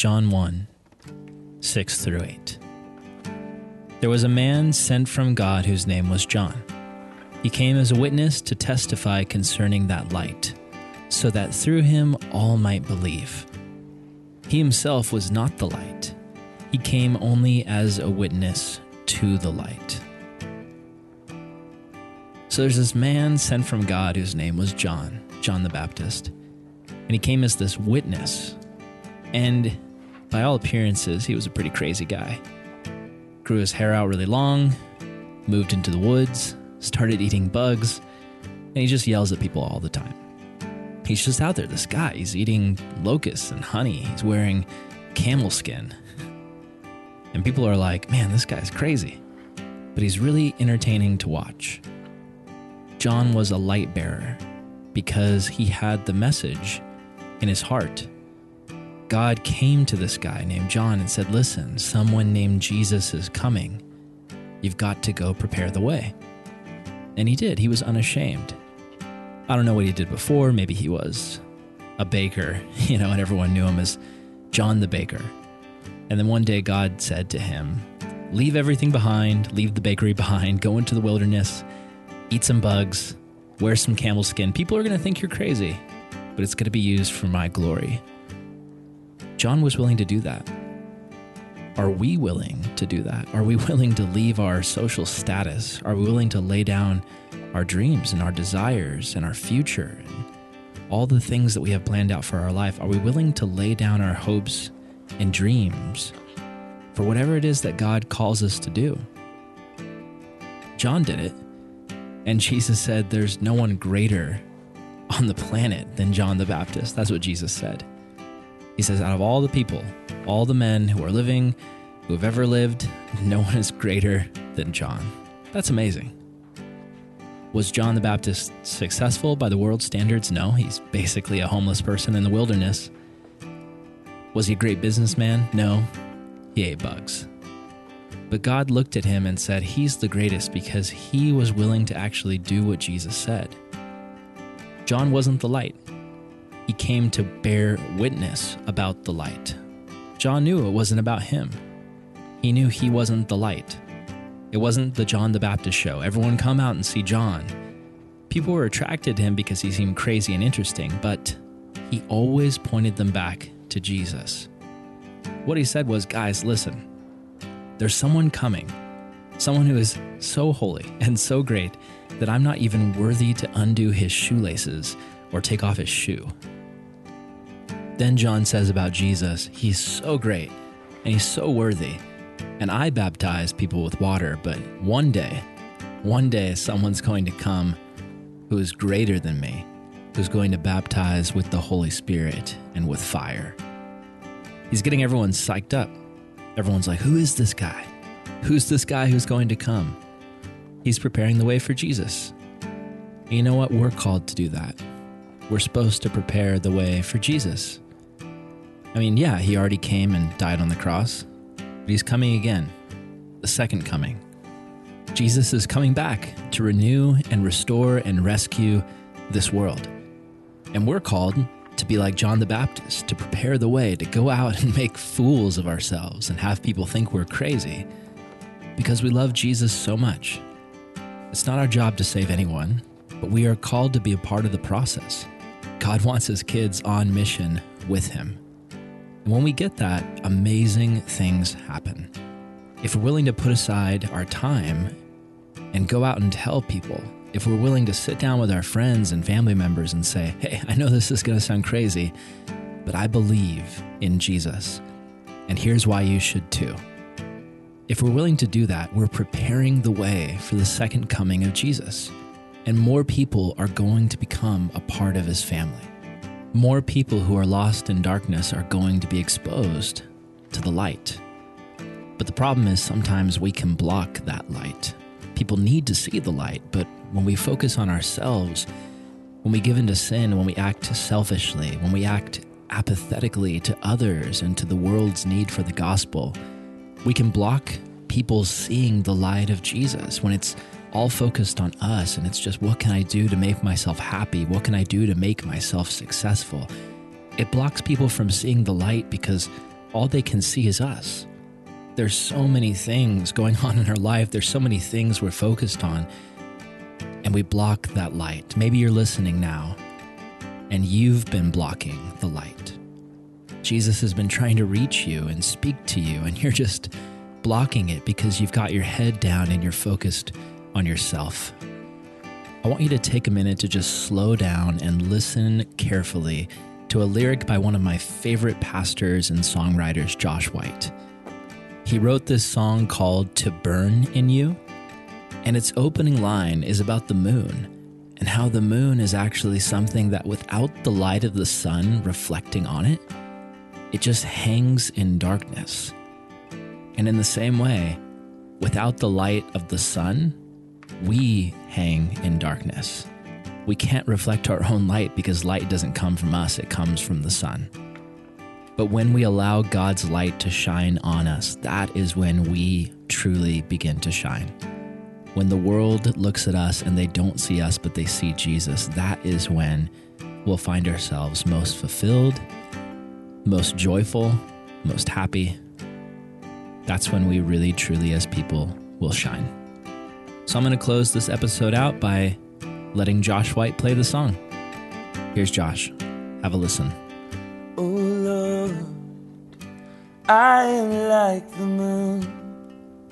John 1 6 through 8. There was a man sent from God whose name was John. He came as a witness to testify concerning that light, so that through him all might believe. He himself was not the light, he came only as a witness to the light. So there's this man sent from God whose name was John, John the Baptist, and he came as this witness. And by all appearances, he was a pretty crazy guy. Grew his hair out really long, moved into the woods, started eating bugs, and he just yells at people all the time. He's just out there, this guy. He's eating locusts and honey. He's wearing camel skin. And people are like, man, this guy's crazy. But he's really entertaining to watch. John was a light bearer because he had the message in his heart God came to this guy named John and said, Listen, someone named Jesus is coming. You've got to go prepare the way. And he did. He was unashamed. I don't know what he did before. Maybe he was a baker, you know, and everyone knew him as John the Baker. And then one day God said to him, Leave everything behind, leave the bakery behind, go into the wilderness, eat some bugs, wear some camel skin. People are going to think you're crazy, but it's going to be used for my glory. John was willing to do that. Are we willing to do that? Are we willing to leave our social status? Are we willing to lay down our dreams and our desires and our future and all the things that we have planned out for our life? Are we willing to lay down our hopes and dreams for whatever it is that God calls us to do? John did it. And Jesus said, There's no one greater on the planet than John the Baptist. That's what Jesus said. He says, out of all the people, all the men who are living, who have ever lived, no one is greater than John. That's amazing. Was John the Baptist successful by the world's standards? No, he's basically a homeless person in the wilderness. Was he a great businessman? No, he ate bugs. But God looked at him and said, He's the greatest because he was willing to actually do what Jesus said. John wasn't the light, he came to bear witness about the light. John knew it wasn't about him. He knew he wasn't the light. It wasn't the John the Baptist show. Everyone come out and see John. People were attracted to him because he seemed crazy and interesting, but he always pointed them back to Jesus. What he said was, guys, listen, there's someone coming, someone who is so holy and so great that I'm not even worthy to undo his shoelaces or take off his shoe. Then John says about Jesus, he's so great and he's so worthy. And I baptize people with water, but one day, one day someone's going to come who is greater than me, who's going to baptize with the Holy Spirit and with fire. He's getting everyone psyched up. Everyone's like, who is this guy? Who's this guy who's going to come? He's preparing the way for Jesus. And you know what? We're called to do that. We're supposed to prepare the way for Jesus. I mean, yeah, he already came and died on the cross, but he's coming again, the second coming. Jesus is coming back to renew and restore and rescue this world. And we're called to be like John the Baptist, to prepare the way, to go out and make fools of ourselves and have people think we're crazy because we love Jesus so much. It's not our job to save anyone, but we are called to be a part of the process. God wants his kids on mission with him. And when we get that, amazing things happen. If we're willing to put aside our time and go out and tell people, if we're willing to sit down with our friends and family members and say, hey, I know this is going to sound crazy, but I believe in Jesus, and here's why you should too. If we're willing to do that, we're preparing the way for the second coming of Jesus, and more people are going to become a part of his family more people who are lost in darkness are going to be exposed to the light. But the problem is sometimes we can block that light. People need to see the light, but when we focus on ourselves, when we give in to sin, when we act selfishly, when we act apathetically to others and to the world's need for the gospel, we can block people seeing the light of Jesus when it's all focused on us and it's just what can I do to make myself happy? What can I do to make myself successful? It blocks people from seeing the light because all they can see is us. There's so many things going on in our life, there's so many things we're focused on, and we block that light. Maybe you're listening now and you've been blocking the light. Jesus has been trying to reach you and speak to you, and you're just blocking it because you've got your head down and you're focused on yourself. I want you to take a minute to just slow down and listen carefully to a lyric by one of my favorite pastors and songwriters, Josh White. He wrote this song called To Burn in You, and its opening line is about the moon and how the moon is actually something that without the light of the sun reflecting on it, it just hangs in darkness. And in the same way, without the light of the sun, we hang in darkness. We can't reflect our own light because light doesn't come from us, it comes from the sun. But when we allow God's light to shine on us, that is when we truly begin to shine. When the world looks at us and they don't see us, but they see Jesus, that is when we'll find ourselves most fulfilled, most joyful, most happy. That's when we really, truly, as people, will shine. So I'm going to close this episode out by letting Josh White play the song. Here's Josh. Have a listen. Oh Lord, I am like the moon.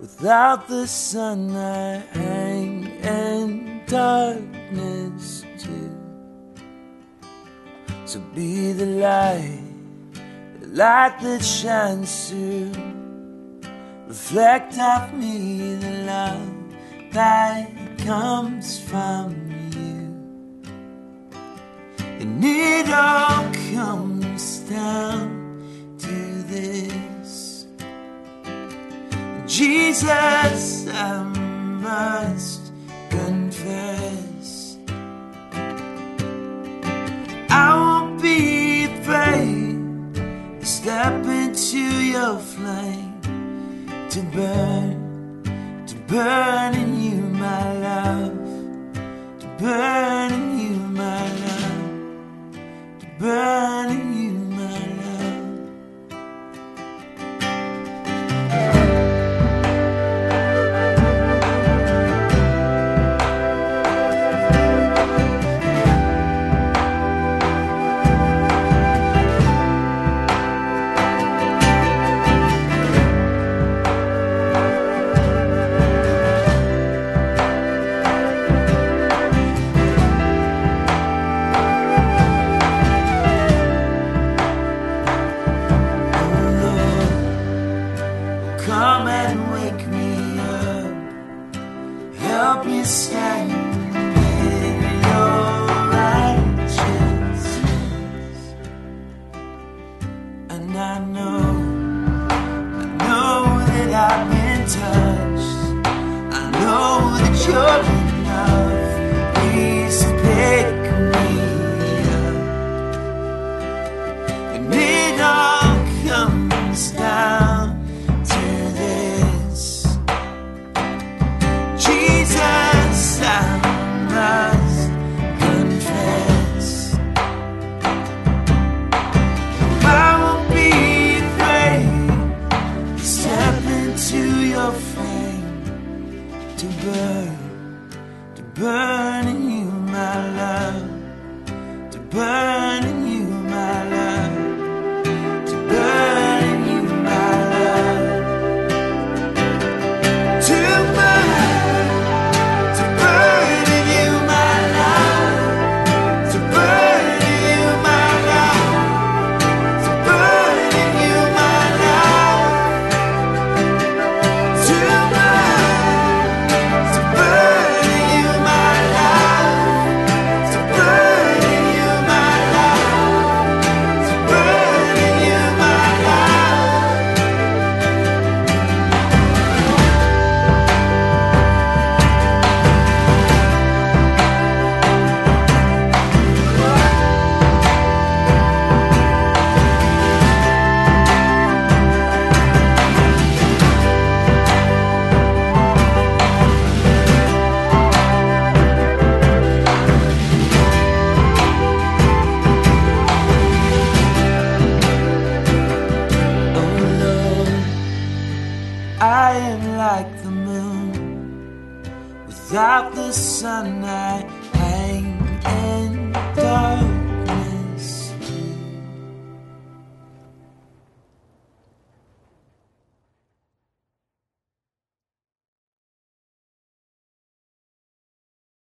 Without the sun, I hang in darkness too. So be the light, the light that shines through. Reflect off me the love that comes from you. And it all comes down to this. Jesus, I must confess. I won't be afraid to step into your flame to burn, to burn burn Me like the moon. Without the sun, I hang in dark.